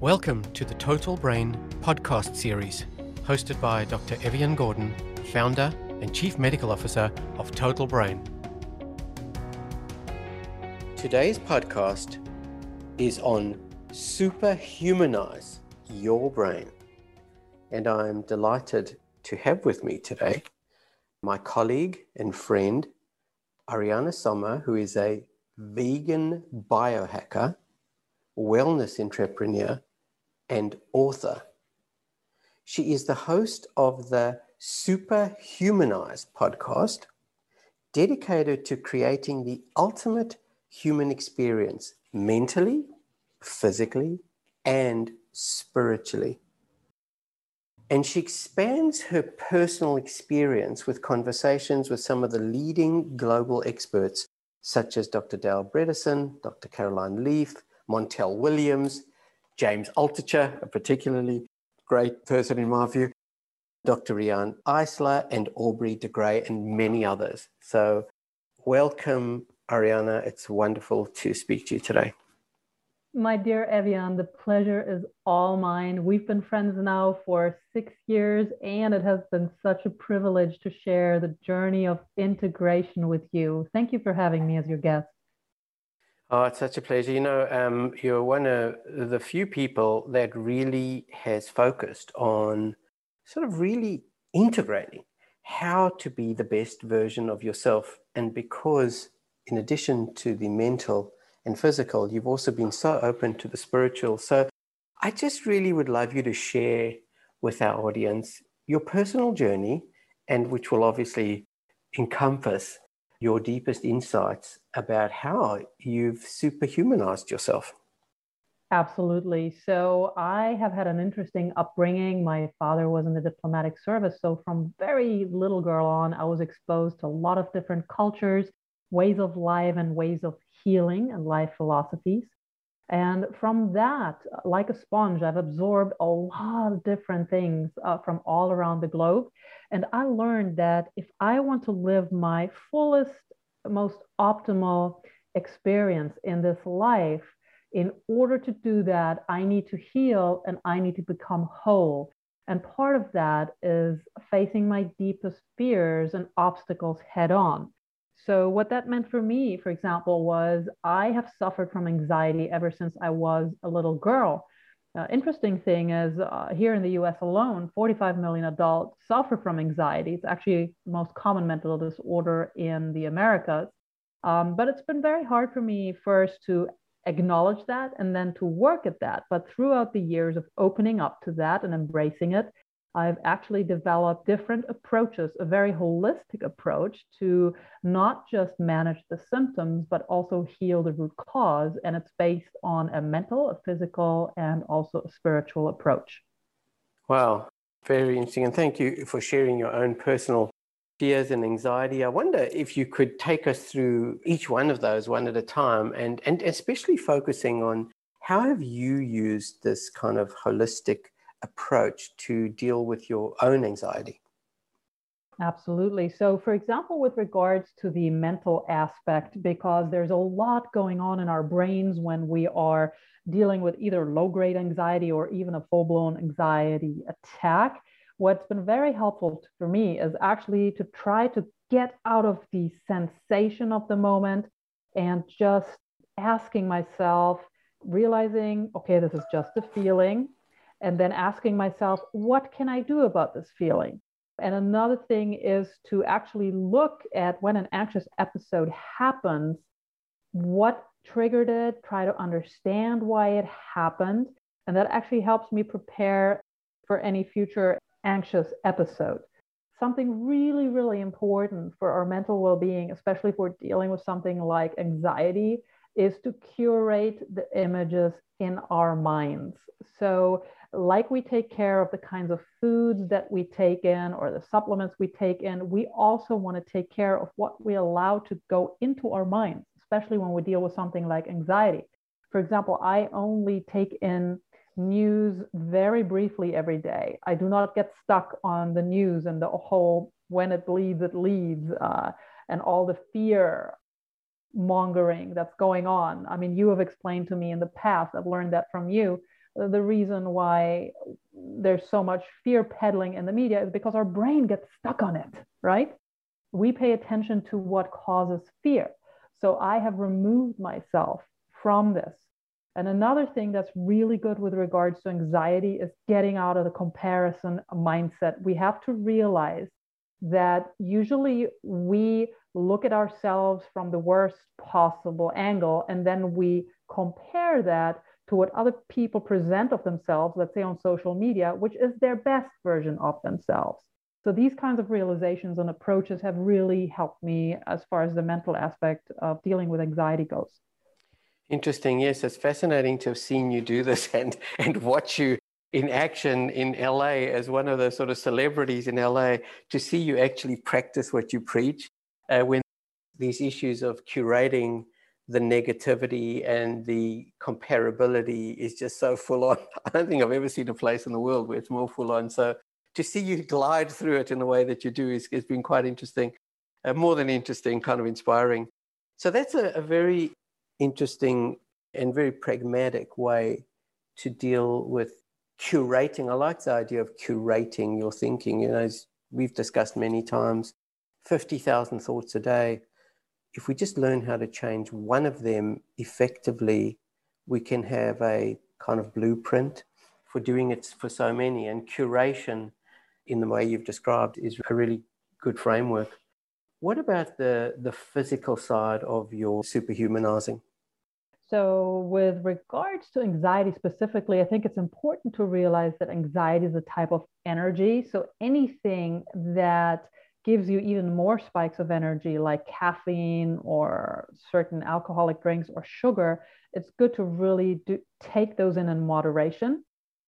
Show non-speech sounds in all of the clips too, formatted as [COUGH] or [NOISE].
Welcome to the Total Brain podcast series, hosted by Dr. Evian Gordon, founder and chief medical officer of Total Brain. Today's podcast is on superhumanize your brain. And I'm delighted to have with me today my colleague and friend, Ariana Sommer, who is a vegan biohacker, wellness entrepreneur, and author. She is the host of the Superhumanize podcast, dedicated to creating the ultimate human experience mentally, physically, and spiritually. And she expands her personal experience with conversations with some of the leading global experts, such as Dr. Dale Bredesen, Dr. Caroline Leaf, Montel Williams, James Altucher, a particularly great person in my view, Dr. Riane Eisler, and Aubrey de Grey, and many others. So, welcome, Ariana. It's wonderful to speak to you today. My dear Evian, the pleasure is all mine. We've been friends now for six years, and it has been such a privilege to share the journey of integration with you. Thank you for having me as your guest. Oh, it's such a pleasure. You know, um, you're one of the few people that really has focused on sort of really integrating how to be the best version of yourself. And because, in addition to the mental and physical, you've also been so open to the spiritual. So I just really would love you to share with our audience your personal journey, and which will obviously encompass your deepest insights about how you've superhumanized yourself. Absolutely. So I have had an interesting upbringing. My father was in the diplomatic service. So from very little girl on, I was exposed to a lot of different cultures, ways of life, and ways of healing and life philosophies. And from that, like a sponge, I've absorbed a lot of different things uh, from all around the globe. And I learned that if I want to live my fullest, most optimal experience in this life, in order to do that, I need to heal and I need to become whole. And part of that is facing my deepest fears and obstacles head on. So, what that meant for me, for example, was I have suffered from anxiety ever since I was a little girl. Uh, interesting thing is, uh, here in the US alone, 45 million adults suffer from anxiety. It's actually the most common mental disorder in the Americas. Um, but it's been very hard for me first to acknowledge that and then to work at that. But throughout the years of opening up to that and embracing it, I've actually developed different approaches, a very holistic approach to not just manage the symptoms, but also heal the root cause. And it's based on a mental, a physical, and also a spiritual approach. Wow, very interesting. And thank you for sharing your own personal fears and anxiety. I wonder if you could take us through each one of those one at a time and, and especially focusing on how have you used this kind of holistic approach to deal with your own anxiety? Absolutely. So, for example, with regards to the mental aspect, because there's a lot going on in our brains when we are dealing with either low grade anxiety or even a full blown anxiety attack, what's been very helpful for me is actually to try to get out of the sensation of the moment and just asking myself, realizing, okay, this is just a feeling and then asking myself, what can I do about this feeling? And another thing is to actually look at when an anxious episode happens, what triggered it, try to understand why it happened. And that actually helps me prepare for any future anxious episode. Something really, really important for our mental well being, especially if we're dealing with something like anxiety, is to curate the images in our minds. So, like we take care of the kinds of foods that we take in or the supplements we take in, we also want to take care of what we allow to go into our minds, especially when we deal with something like anxiety. For example, I only take in news very briefly every day. I do not get stuck on the news and the whole when it bleeds, it leads. Uh, and all the fear mongering that's going on. I mean, you have explained to me in the past, I've learned that from you. The reason why there's so much fear peddling in the media is because our brain gets stuck on it, right? We pay attention to what causes fear. So I have removed myself from this. And another thing that's really good with regards to anxiety is getting out of the comparison mindset. We have to realize that usually we look at ourselves from the worst possible angle and then we compare that to what other people present of themselves, let's say on social media, which is their best version of themselves. So these kinds of realizations and approaches have really helped me as far as the mental aspect of dealing with anxiety goes. Interesting. Yes, it's fascinating to have seen you do this [LAUGHS] and and watch you in action in LA as one of the sort of celebrities in LA to see you actually practice what you preach uh, when these issues of curating the negativity and the comparability is just so full on. [LAUGHS] I don't think I've ever seen a place in the world where it's more full on. So to see you glide through it in the way that you do is, has been quite interesting, uh, more than interesting, kind of inspiring. So that's a, a very interesting and very pragmatic way to deal with curating. I like the idea of curating your thinking. You know, as we've discussed many times, 50,000 thoughts a day. If we just learn how to change one of them effectively, we can have a kind of blueprint for doing it for so many. And curation, in the way you've described, is a really good framework. What about the, the physical side of your superhumanizing? So, with regards to anxiety specifically, I think it's important to realize that anxiety is a type of energy. So, anything that gives you even more spikes of energy, like caffeine or certain alcoholic drinks or sugar, it's good to really do, take those in in moderation.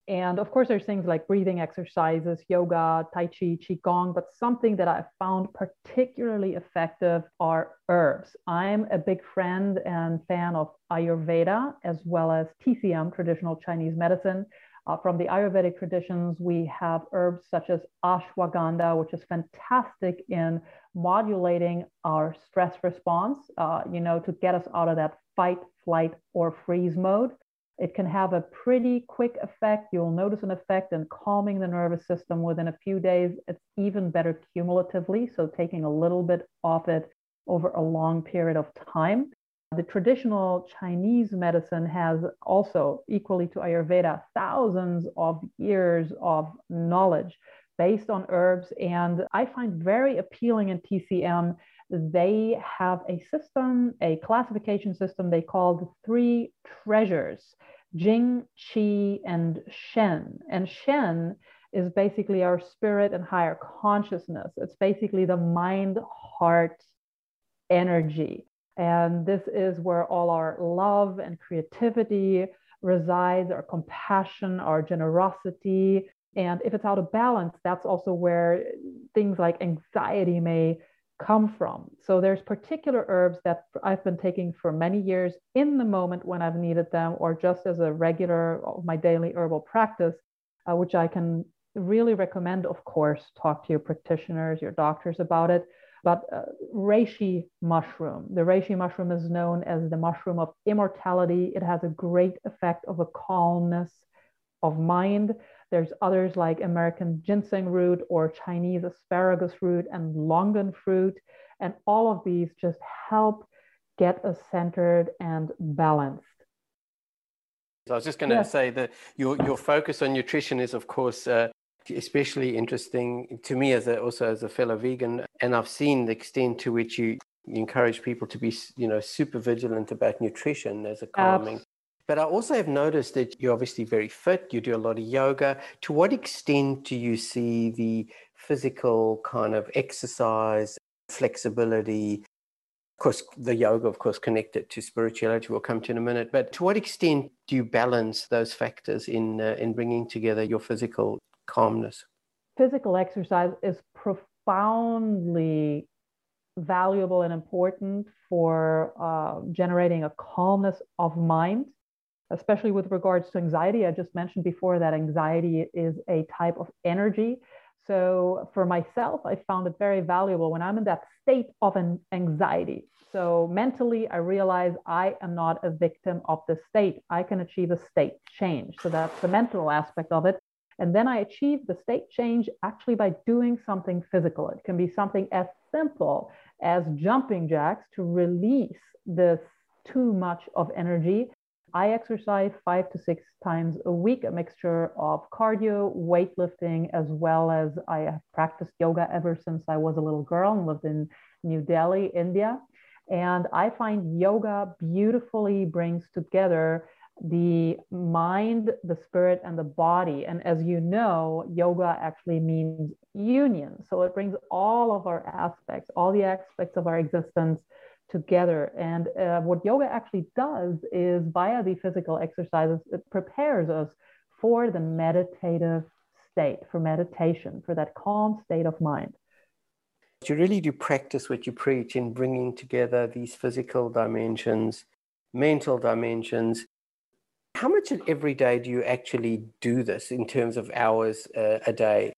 And of course, there's things like breathing exercises, yoga, Tai Chi, Qigong, but something that I've found particularly effective are herbs. I'm a big friend and fan of Ayurveda as well as TCM, traditional Chinese medicine. Uh, from the Ayurvedic traditions, we have herbs such as ashwagandha, which is fantastic in modulating our stress response, uh, you know, to get us out of that fight, flight, or freeze mode. It can have a pretty quick effect. You'll notice an effect in calming the nervous system within a few days. It's even better cumulatively, so taking a little bit off it over a long period of time. The traditional Chinese medicine has also, equally to Ayurveda, thousands of years of knowledge based on herbs. And I find very appealing in TCM they have a system, a classification system they call the three treasures Jing, Qi, and Shen. And Shen is basically our spirit and higher consciousness. It's basically the mind heart energy. And this is where all our love and creativity resides, our compassion, our generosity. And if it's out of balance, that's also where things like anxiety may come from. So there's particular herbs that I've been taking for many years in the moment when I've needed them, or just as a regular of my daily herbal practice, uh, which I can really recommend. Of course, talk to your practitioners, your doctors about it. But uh, reishi mushroom, the reishi mushroom is known as the mushroom of immortality. It has a great effect of a calmness of mind. There's others like American ginseng root or Chinese asparagus root and longan fruit. And all of these just help get us centered and balanced. So I was just going to yes. say that your, your focus on nutrition is, of course, uh, especially interesting to me as a, also as a fellow vegan. And I've seen the extent to which you encourage people to be, you know, super vigilant about nutrition as a calming but I also have noticed that you're obviously very fit, you do a lot of yoga. To what extent do you see the physical kind of exercise, flexibility? Of course, the yoga, of course, connected to spirituality, we'll come to in a minute. But to what extent do you balance those factors in, uh, in bringing together your physical calmness? Physical exercise is profoundly valuable and important for uh, generating a calmness of mind especially with regards to anxiety. I just mentioned before that anxiety is a type of energy. So for myself, I found it very valuable when I'm in that state of an anxiety. So mentally, I realize I am not a victim of the state. I can achieve a state change. So that's the mental aspect of it. And then I achieve the state change actually by doing something physical. It can be something as simple as jumping jacks to release this too much of energy I exercise five to six times a week, a mixture of cardio, weightlifting, as well as I have practiced yoga ever since I was a little girl and lived in New Delhi, India. And I find yoga beautifully brings together the mind, the spirit, and the body. And as you know, yoga actually means union. So it brings all of our aspects, all the aspects of our existence together. And uh, what yoga actually does is via the physical exercises, it prepares us for the meditative state, for meditation, for that calm state of mind. You really do practice what you preach in bringing together these physical dimensions, mental dimensions. How much every day do you actually do this in terms of hours uh, a day?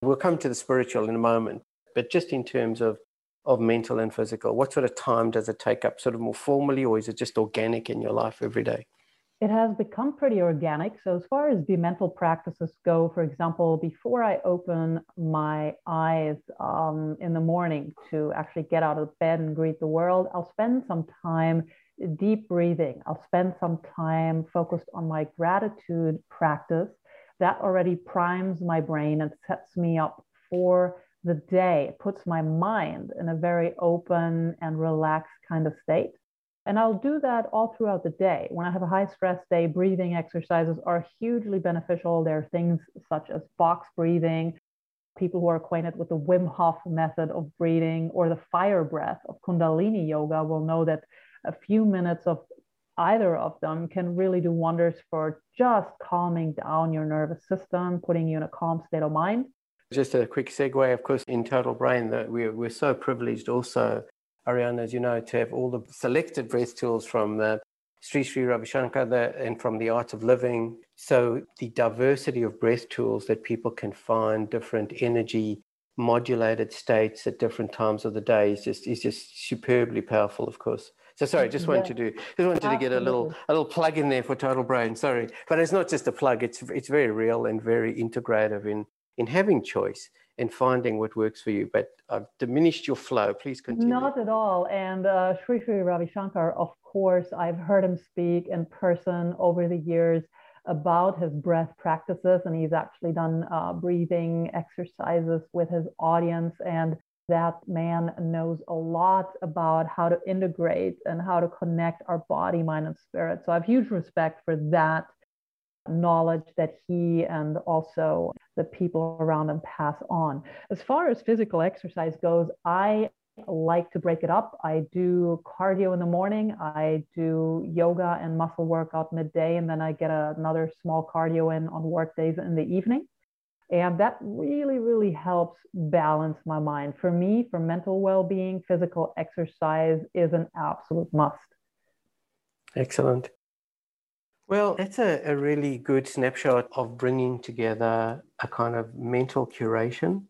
We'll come to the spiritual in a moment, but just in terms of of mental and physical? What sort of time does it take up, sort of more formally, or is it just organic in your life every day? It has become pretty organic. So, as far as the mental practices go, for example, before I open my eyes um, in the morning to actually get out of bed and greet the world, I'll spend some time deep breathing. I'll spend some time focused on my gratitude practice. That already primes my brain and sets me up for the day, it puts my mind in a very open and relaxed kind of state. And I'll do that all throughout the day. When I have a high stress day, breathing exercises are hugely beneficial. There are things such as box breathing. People who are acquainted with the Wim Hof method of breathing or the fire breath of Kundalini yoga will know that a few minutes of either of them can really do wonders for just calming down your nervous system, putting you in a calm state of mind. Just a quick segue, of course, in Total Brain, that we're, we're so privileged also, Ariana, as you know, to have all the selected breath tools from uh, Sri Sri Ravi Shankar the, and from the Art of Living. So the diversity of breath tools that people can find, different energy modulated states at different times of the day is just is just superbly powerful, of course. So sorry, just wanted to do just wanted Absolutely. to get a little a little plug in there for Total Brain. Sorry, but it's not just a plug. It's it's very real and very integrative in in having choice and finding what works for you. But I've diminished your flow. Please continue. Not at all. And uh, Sri Sri Ravi Shankar, of course, I've heard him speak in person over the years about his breath practices, and he's actually done uh, breathing exercises with his audience. And that man knows a lot about how to integrate and how to connect our body, mind, and spirit. So I have huge respect for that knowledge that he and also the people around him pass on. As far as physical exercise goes, I like to break it up. I do cardio in the morning, I do yoga and muscle workout midday, and then I get another small cardio in on work days in the evening. And that really, really helps balance my mind. For me, for mental well being, physical exercise is an absolute must. Excellent. Well, that's a, a really good snapshot of bringing together a kind of mental curation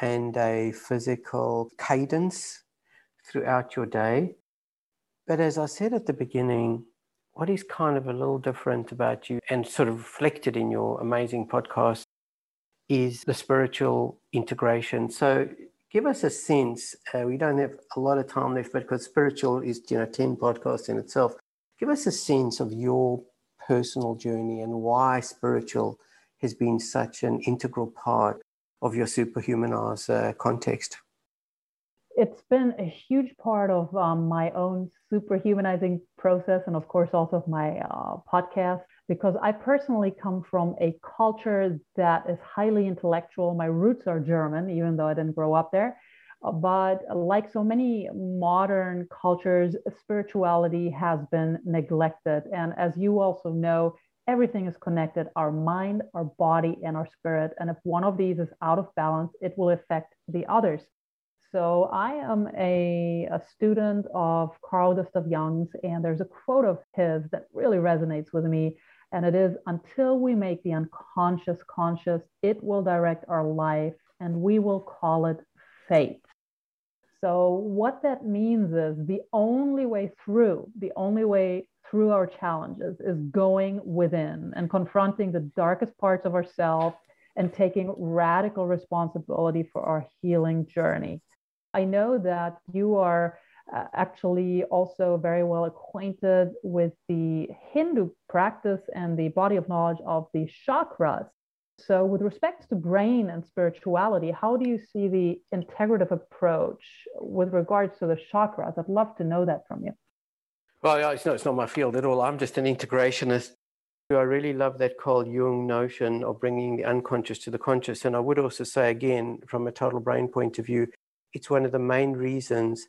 and a physical cadence throughout your day. But as I said at the beginning, what is kind of a little different about you and sort of reflected in your amazing podcast is the spiritual integration. So give us a sense. Uh, we don't have a lot of time left, but because spiritual is, you know, 10 podcasts in itself. Give us a sense of your personal journey and why spiritual has been such an integral part of your superhumanize uh, context. It's been a huge part of um, my own superhumanizing process, and of course, also of my uh, podcast, because I personally come from a culture that is highly intellectual. My roots are German, even though I didn't grow up there. Uh, but like so many modern cultures, spirituality has been neglected. And as you also know, everything is connected our mind, our body, and our spirit. And if one of these is out of balance, it will affect the others. So I am a, a student of Carl Gustav Jung's, and there's a quote of his that really resonates with me. And it is until we make the unconscious conscious, it will direct our life and we will call it fate. So, what that means is the only way through, the only way through our challenges is going within and confronting the darkest parts of ourselves and taking radical responsibility for our healing journey. I know that you are uh, actually also very well acquainted with the Hindu practice and the body of knowledge of the chakras. So, with respect to brain and spirituality, how do you see the integrative approach with regards to the chakras? I'd love to know that from you. Well, it's not, it's not my field at all. I'm just an integrationist. I really love that Carl Jung notion of bringing the unconscious to the conscious. And I would also say, again, from a total brain point of view, it's one of the main reasons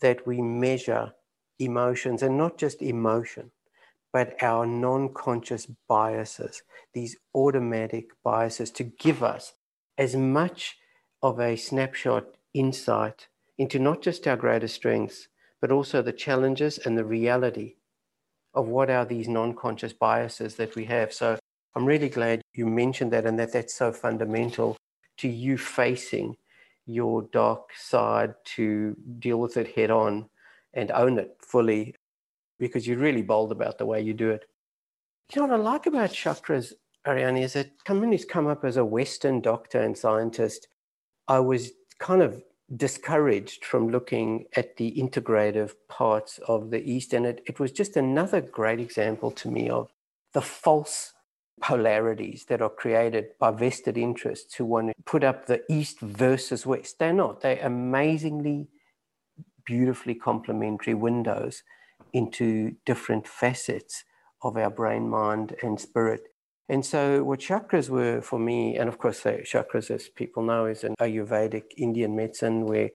that we measure emotions and not just emotion, but our non conscious biases, these automatic biases to give us as much of a snapshot insight into not just our greatest strengths, but also the challenges and the reality of what are these non-conscious biases that we have. So I'm really glad you mentioned that and that that's so fundamental to you facing your dark side to deal with it head on and own it fully because you're really bold about the way you do it. You know what I like about chakras, Ariane, is that coming come up as a Western doctor and scientist, I was kind of discouraged from looking at the integrative parts of the East. And it, it was just another great example to me of the false polarities that are created by vested interests who want to put up the East versus West. They're not, they're amazingly, beautifully complementary windows into different facets of our brain, mind, and spirit. And so, what chakras were for me, and of course, chakras, as people know, is an Ayurvedic Indian medicine where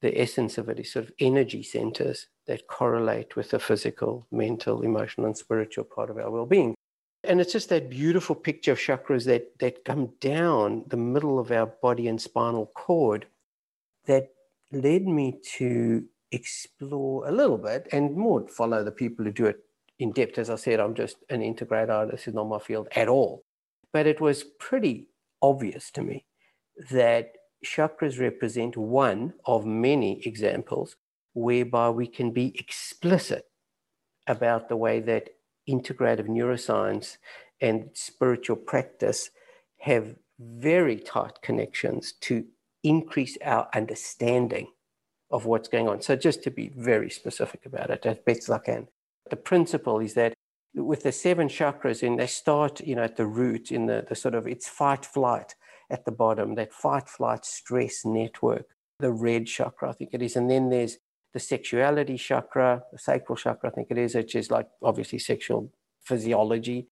the essence of it is sort of energy centers that correlate with the physical, mental, emotional, and spiritual part of our well being. And it's just that beautiful picture of chakras that, that come down the middle of our body and spinal cord that led me to explore a little bit and more follow the people who do it in depth. As I said, I'm just an integrator. This is not my field at all. But it was pretty obvious to me that chakras represent one of many examples whereby we can be explicit about the way that integrative neuroscience and spiritual practice have very tight connections to increase our understanding of what's going on. So, just to be very specific about it as best I can, the principle is that with the seven chakras and they start you know at the root in the, the sort of it's fight flight at the bottom that fight flight stress network the red chakra i think it is and then there's the sexuality chakra the sacral chakra i think it is which is like obviously sexual physiology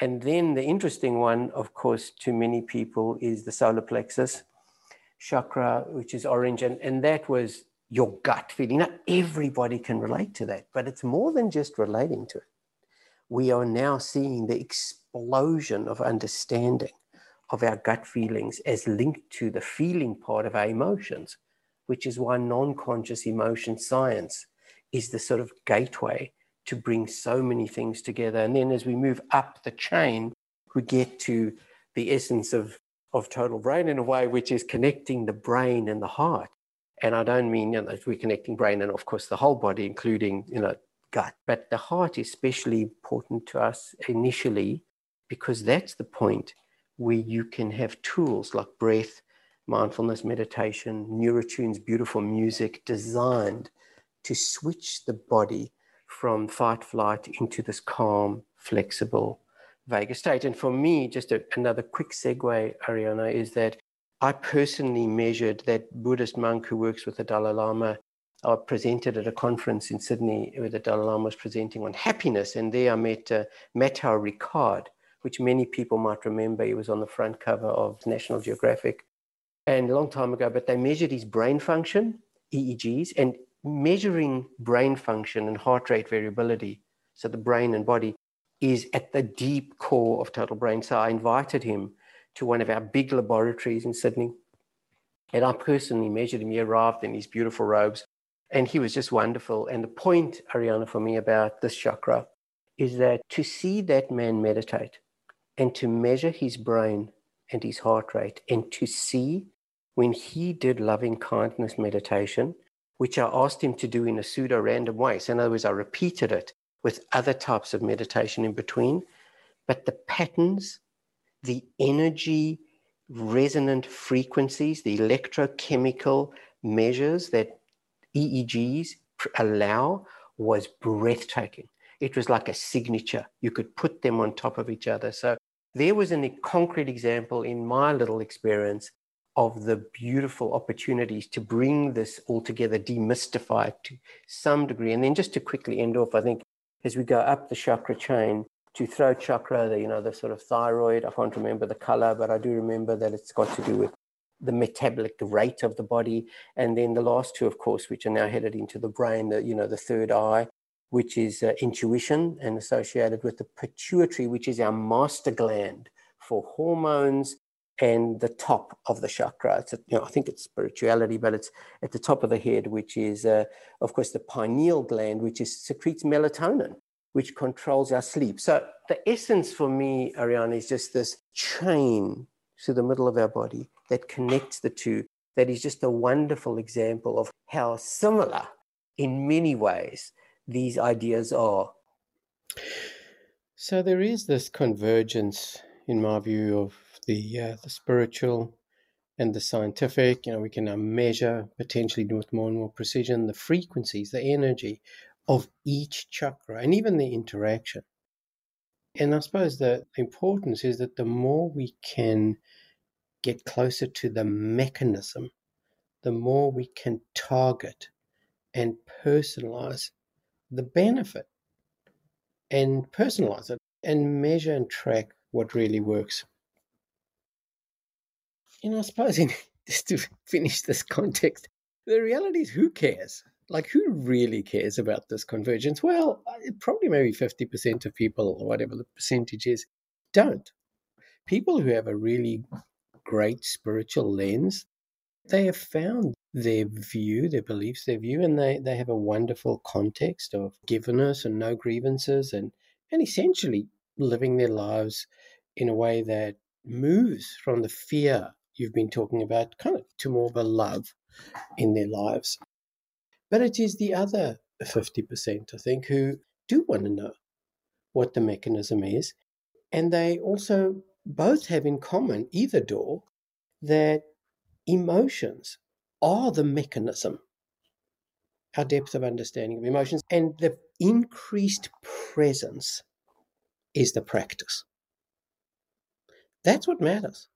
and then the interesting one of course to many people is the solar plexus chakra which is orange and, and that was your gut feeling. Now, everybody can relate to that, but it's more than just relating to it. We are now seeing the explosion of understanding of our gut feelings as linked to the feeling part of our emotions, which is why non conscious emotion science is the sort of gateway to bring so many things together. And then as we move up the chain, we get to the essence of, of total brain in a way, which is connecting the brain and the heart and I don't mean you know, we're connecting brain and of course the whole body, including you know gut, but the heart is especially important to us initially because that's the point where you can have tools like breath, mindfulness, meditation, neurotunes, beautiful music designed to switch the body from fight flight into this calm, flexible, vagus state. And for me, just a, another quick segue, Ariana, is that I personally measured that Buddhist monk who works with the Dalai Lama. I presented at a conference in Sydney where the Dalai Lama was presenting on happiness, and there I met uh, Ricard, which many people might remember. He was on the front cover of National Geographic, and a long time ago. But they measured his brain function, EEGs, and measuring brain function and heart rate variability. So the brain and body is at the deep core of total brain. So I invited him to one of our big laboratories in Sydney. And I personally measured him. He arrived in his beautiful robes, and he was just wonderful. And the point, Ariana, for me about this chakra is that to see that man meditate and to measure his brain and his heart rate and to see when he did loving kindness meditation, which I asked him to do in a pseudo random way. So, in other words, I repeated it with other types of meditation in between. But the patterns, the energy, resonant frequencies, the electrochemical measures that EEGs allow was breathtaking. It was like a signature. You could put them on top of each other. So there was a concrete example in my little experience of the beautiful opportunities to bring this all together, demystify it to some degree. And then just to quickly end off, I think as we go up the chakra chain to throat chakra, the, you know, the sort of thyroid, I can't remember the color, but I do remember that it's got to do with the metabolic rate of the body. And then the last two, of course, which are now headed into the brain, the, you know, the third eye, which is uh, intuition and associated with the pituitary, which is our master gland for hormones and the top of the chakra. It's a, you know, I think it's spirituality, but it's at the top of the head, which is, uh, of course, the pineal gland, which is secretes melatonin, which controls our sleep. So the essence for me, Ariane, is just this chain to the middle of our body that connects the two. That is just a wonderful example of how similar, in many ways, these ideas are. So there is this convergence, in my view, of the uh, the spiritual and the scientific. You know, we can now measure potentially with more and more precision the frequencies, the energy of each chakra, and even the interaction. And I suppose the importance is that the more we can get closer to the mechanism, the more we can target and personalize the benefit and personalize it and measure and track what really works you know, I suppose in, [LAUGHS] just to finish this context, the reality is who cares? Like, who really cares about this convergence? Well, uh, probably maybe 50% of people, or whatever the percentage is, don't. People who have a really great spiritual lens, they have found their view, their beliefs, their view, and they, they have a wonderful context of forgiveness and no grievances and, and essentially living their lives in a way that moves from the fear you've been talking about, kind of to more of a love in their lives. But it is the other 50%, I think, who do want to know what the mechanism is. And they also both have in common, either door, that emotions are the mechanism, our depth of understanding of emotions, and the increased presence is the practice. That's what matters.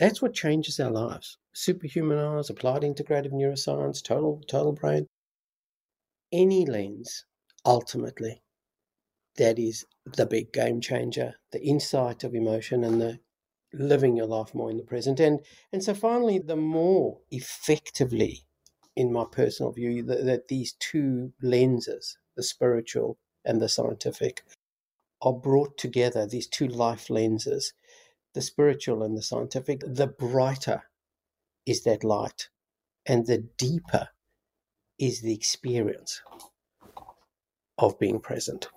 That's what changes our lives. Superhumanize, applied integrative neuroscience, total total brain. Any lens, ultimately, that is the big game changer, the insight of emotion and the living your life more in the present. And and so finally, the more effectively, in my personal view, that, that these two lenses, the spiritual and the scientific, are brought together, these two life lenses, the spiritual and the scientific, the brighter is that light and the deeper is the experience of being present.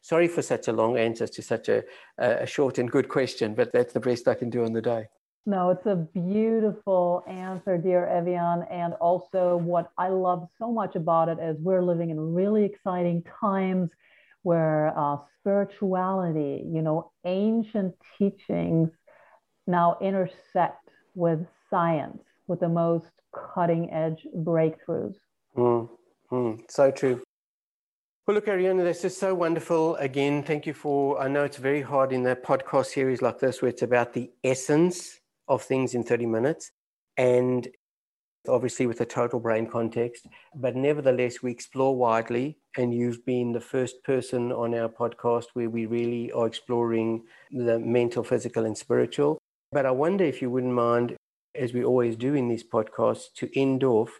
Sorry for such a long answer to such a, a short and good question, but that's the best I can do on the day. No, it's a beautiful answer, dear Evian. And also, what I love so much about it is we're living in really exciting times where uh, spirituality, you know, ancient teachings now intersect with science, with the most cutting edge breakthroughs. Mm, mm, so true. Well, look, Ariana, this is so wonderful. Again, thank you for. I know it's very hard in a podcast series like this where it's about the essence of things in 30 minutes. And obviously with a total brain context, but nevertheless, we explore widely. And you've been the first person on our podcast where we really are exploring the mental, physical, and spiritual. But I wonder if you wouldn't mind, as we always do in these podcasts, to end off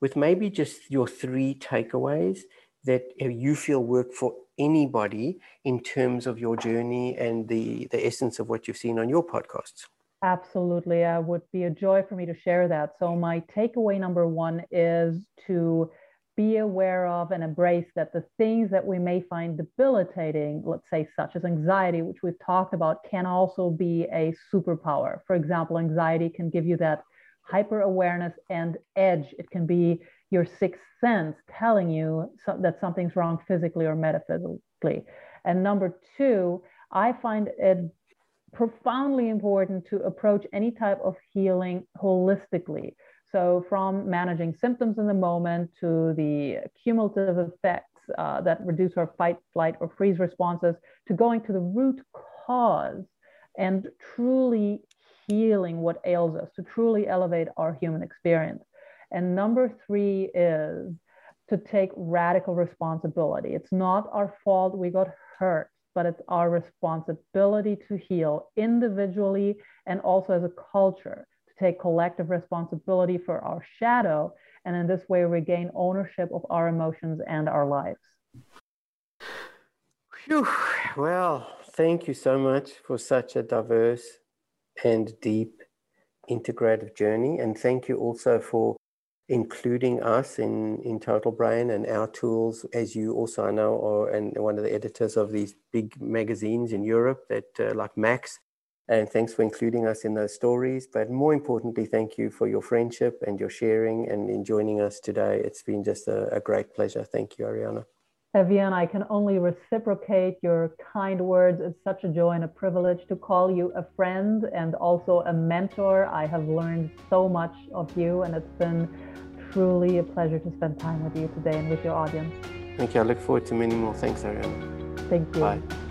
with maybe just your three takeaways that you feel work for anybody in terms of your journey and the, the essence of what you've seen on your podcasts. Absolutely. It would be a joy for me to share that. So, my takeaway number one is to be aware of and embrace that the things that we may find debilitating, let's say, such as anxiety, which we've talked about, can also be a superpower. For example, anxiety can give you that hyper awareness and edge. It can be your sixth sense telling you so, that something's wrong physically or metaphysically. And number two, I find it profoundly important to approach any type of healing holistically. So, from managing symptoms in the moment to the cumulative effects uh, that reduce our fight, flight, or freeze responses, to going to the root cause and truly healing what ails us, to truly elevate our human experience. And number three is to take radical responsibility. It's not our fault we got hurt, but it's our responsibility to heal individually and also as a culture to take collective responsibility for our shadow, and in this way regain ownership of our emotions and our lives. Whew. Well, thank you so much for such a diverse and deep integrative journey. And thank you also for including us in, in Total Brain and our tools, as you also I know are and one of the editors of these big magazines in Europe that uh, like Max and thanks for including us in those stories. But more importantly, thank you for your friendship and your sharing and in joining us today. It's been just a, a great pleasure. Thank you, Ariana. Evian, I can only reciprocate your kind words. It's such a joy and a privilege to call you a friend and also a mentor. I have learned so much of you, and it's been truly a pleasure to spend time with you today and with your audience. Thank you. I look forward to many more. Thanks, Ariana. Thank you. Bye.